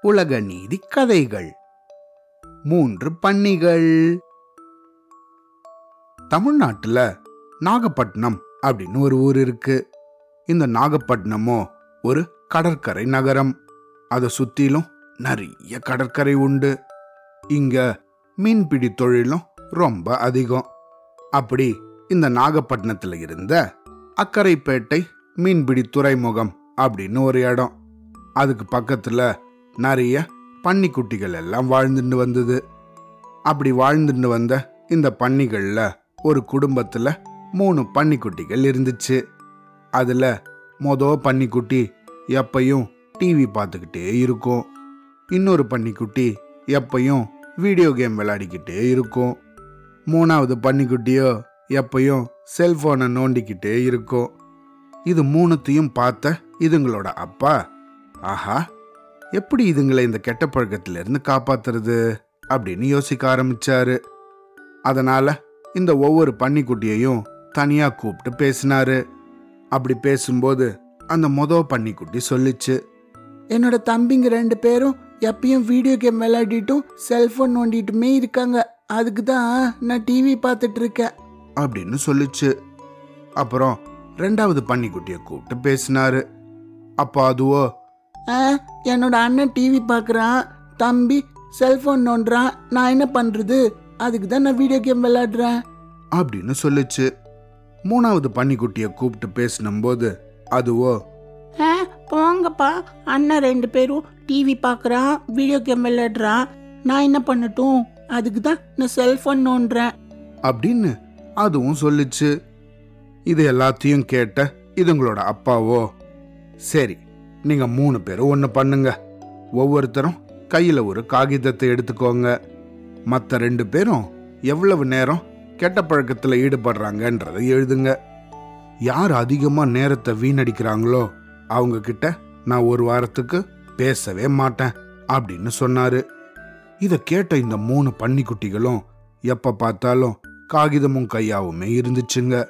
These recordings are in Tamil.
உலக நீதி கதைகள். மூன்று பன்னிகள். தமிழ்நாட்டுல நாகப்பட்டினம் அப்படின்னு ஒரு ஊர் இருக்கு. இந்த நாகப்பட்டினமோ ஒரு கடற்கரை நகரம். அதை சுத்திலும் நிறைய கடற்கரை உண்டு. இங்க மீன்பிடி தொழிலும் ரொம்ப அதிகம். அப்படி இந்த நாகப்பட்டினத்துல இருந்த அக்கரைப்பேட்டை மீன்பிடி துறைமுகம் அப்படின்னு ஒரு இடம். அதுக்கு பக்கத்தில் நிறைய பன்னிக்குட்டிகள் எல்லாம் வாழ்ந்துட்டு வந்தது. அப்படி வாழ்ந்துட்டு வந்த இந்த பன்னிகளில் ஒரு குடும்பத்தில் மூணு பன்னிக்குட்டிகள் இருந்துச்சு. அதில் மொதல் பன்னிக்குட்டி எப்பையும் டிவி பார்த்துக்கிட்டே இருக்கும். இன்னொரு பன்னிக்குட்டி எப்பையும் வீடியோ கேம் விளையாடிக்கிட்டே இருக்கும். மூணாவது பன்னிக்குட்டியோ எப்பையும் செல்ஃபோனை நோண்டிக்கிட்டே இருக்கும். இது மூணுத்தையும் பார்த்த இதுங்களோட அப்பா. ஆஹா எப்படி இதுங்களை இந்த கெட்ட பழக்கத்திலிருந்து காப்பாத்துறது அப்படின்னு யோசிக்க ஆரம்பிச்சாரு. அதனால இந்த ஒவ்வொரு பன்னிக்குட்டியையும் தனியா கூப்பிட்டு பேசினாரு. அப்படி பேசும்போது அந்த மொத பன்னிக்குட்டி சொல்லிச்சு என்னோட தம்பிங்க ரெண்டு பேரும் எப்பயும் வீடியோ கேம் விளையாடிட்டும் செல்போன் நோண்டிட்டுமே இருக்காங்க. அதுக்கு தான் நான் டிவி பார்த்துட்டு இருக்கேன். அப்படின்னு சொல்லிச்சு. அப்புறம் ரெண்டாவது பன்னிக்குட்டியை கூப்பிட்டு பேசினாரு. அப்போ அதுவோ என்னோட அண்ணன் டிவி பார்க்குறான். தம்பி செல்போன் நோண்டுறான். நான் என்ன பண்றது? அதுக்கு தான் நான் வீடியோ கேம் விளையாடுறேன். அப்படின்னு சொல்லுச்சு. மூணாவது பன்னிக்குட்டியை கூப்பிட்டு பேசினும்போது அதுவோ போங்கப்பா. அண்ணன் ரெண்டு பேரும் டிவி பார்க்குறான் வீடியோ கேம் விளையாடுறான். நான் என்ன பண்ணட்டும்? அதுக்கு தான் நான் செல்ஃபோன் நோண்டுறேன். அப்படின்னு அதுவும் சொல்லுச்சு. இது எல்லாத்தையும் கேட்ட இதுங்களோட அப்பாவோ? சரி நீங்க மூணு பேரும் ஒன்று பண்ணுங்க. ஒவ்வொருத்தரும் கையில் ஒரு காகிதத்தை எடுத்துக்கோங்க. மற்ற ரெண்டு பேரும் எவ்வளவு நேரம் கெட்ட பழக்கத்தில் ஈடுபடுறாங்கன்றதை எழுதுங்க. யார் அதிகமாக நேரத்தை வீணடிக்கிறாங்களோ அவங்க கிட்ட நான் ஒரு வாரத்துக்கு பேசவே மாட்டேன் அப்படின்னு சொன்னாரு. இதை கேட்ட இந்த மூணு பன்னிக்குட்டிகளும் எப்ப பார்த்தாலும் காகிதமும் கையாவுமே இருந்துச்சுங்க.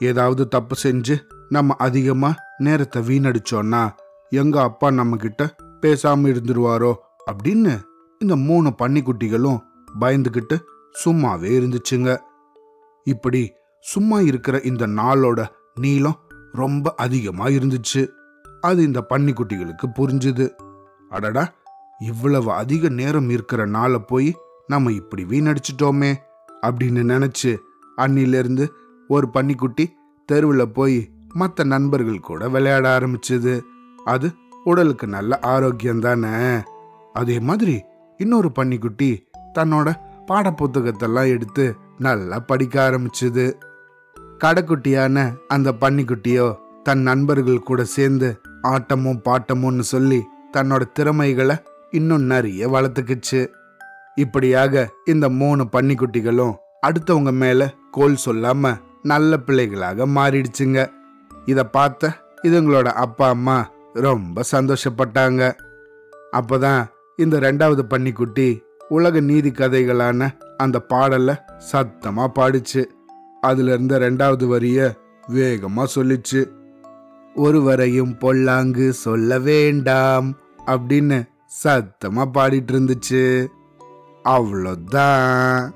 ஏதாவது தப்பு செஞ்சு நம்ம அதிகமா நேரத்தை வீணடிச்சோன்னா எங்க அப்பா நம்ம கிட்ட பேசாம இருந்துருவாரோ அப்படின்னு இந்த மூணு பன்னிக்குட்டிகளும் பயந்துகிட்டு சும்மாவே இருந்துச்சுங்க. இப்படி சும்மா இருக்கிற இந்த நாளோட நீளம் ரொம்ப அதிகமா இருந்துச்சு. அது இந்த பன்னிக்குட்டிகளுக்கு புரிஞ்சுது. அடடா இவ்வளவு அதிக நேரம் இருக்கிற நாளை போய் நம்ம இப்படி வீணடிச்சிட்டோமே அப்படின்னு நினைச்சு அன்னிலிருந்து ஒரு பன்னிக்குட்டி தெருவில் போய் மற்ற நண்பர்கள் கூட விளையாட ஆரம்பிச்சது. அது உடலுக்கு நல்ல ஆரோக்கியம் தானே. அதே மாதிரி இன்னொரு பன்னிக்குட்டி தன்னோட பாடப்புத்தகத்தெல்லாம் எடுத்து நல்லா படிக்க ஆரம்பிச்சது. கடைக்குட்டியான அந்த பன்னிக்குட்டியோ தன் நண்பர்கள் கூட சேர்ந்து ஆட்டமும் பாட்டமும்னு சொல்லி தன்னோட திறமைகளை இன்னும் நிறைய வளர்த்துக்குச்சு. இப்படியாக இந்த மூணு பன்னிக்குட்டிகளும் அடுத்தவங்க மேல கோல் சொல்லாம நல்ல பிள்ளைகளாக மாறிடுச்சுங்க. இதை பார்த்த இதுங்களோட அப்பா அம்மா ரொம்ப சந்தோஷப்பட்டாங்க. அப்போதான் இந்த ரெண்டாவது பன்னிக்குட்டி உலக நீதி கதைகளான அந்த பாடலை சத்தமா பாடிச்சு. அதுல இருந்த ரெண்டாவது வரிய வேகமா சொல்லிச்சு. ஒருவரையும் பொல்லாங்கு சொல்ல வேண்டாம் அப்படின்னு சத்தமா பாடிட்டு இருந்துச்சு. அவ்வளோதான்.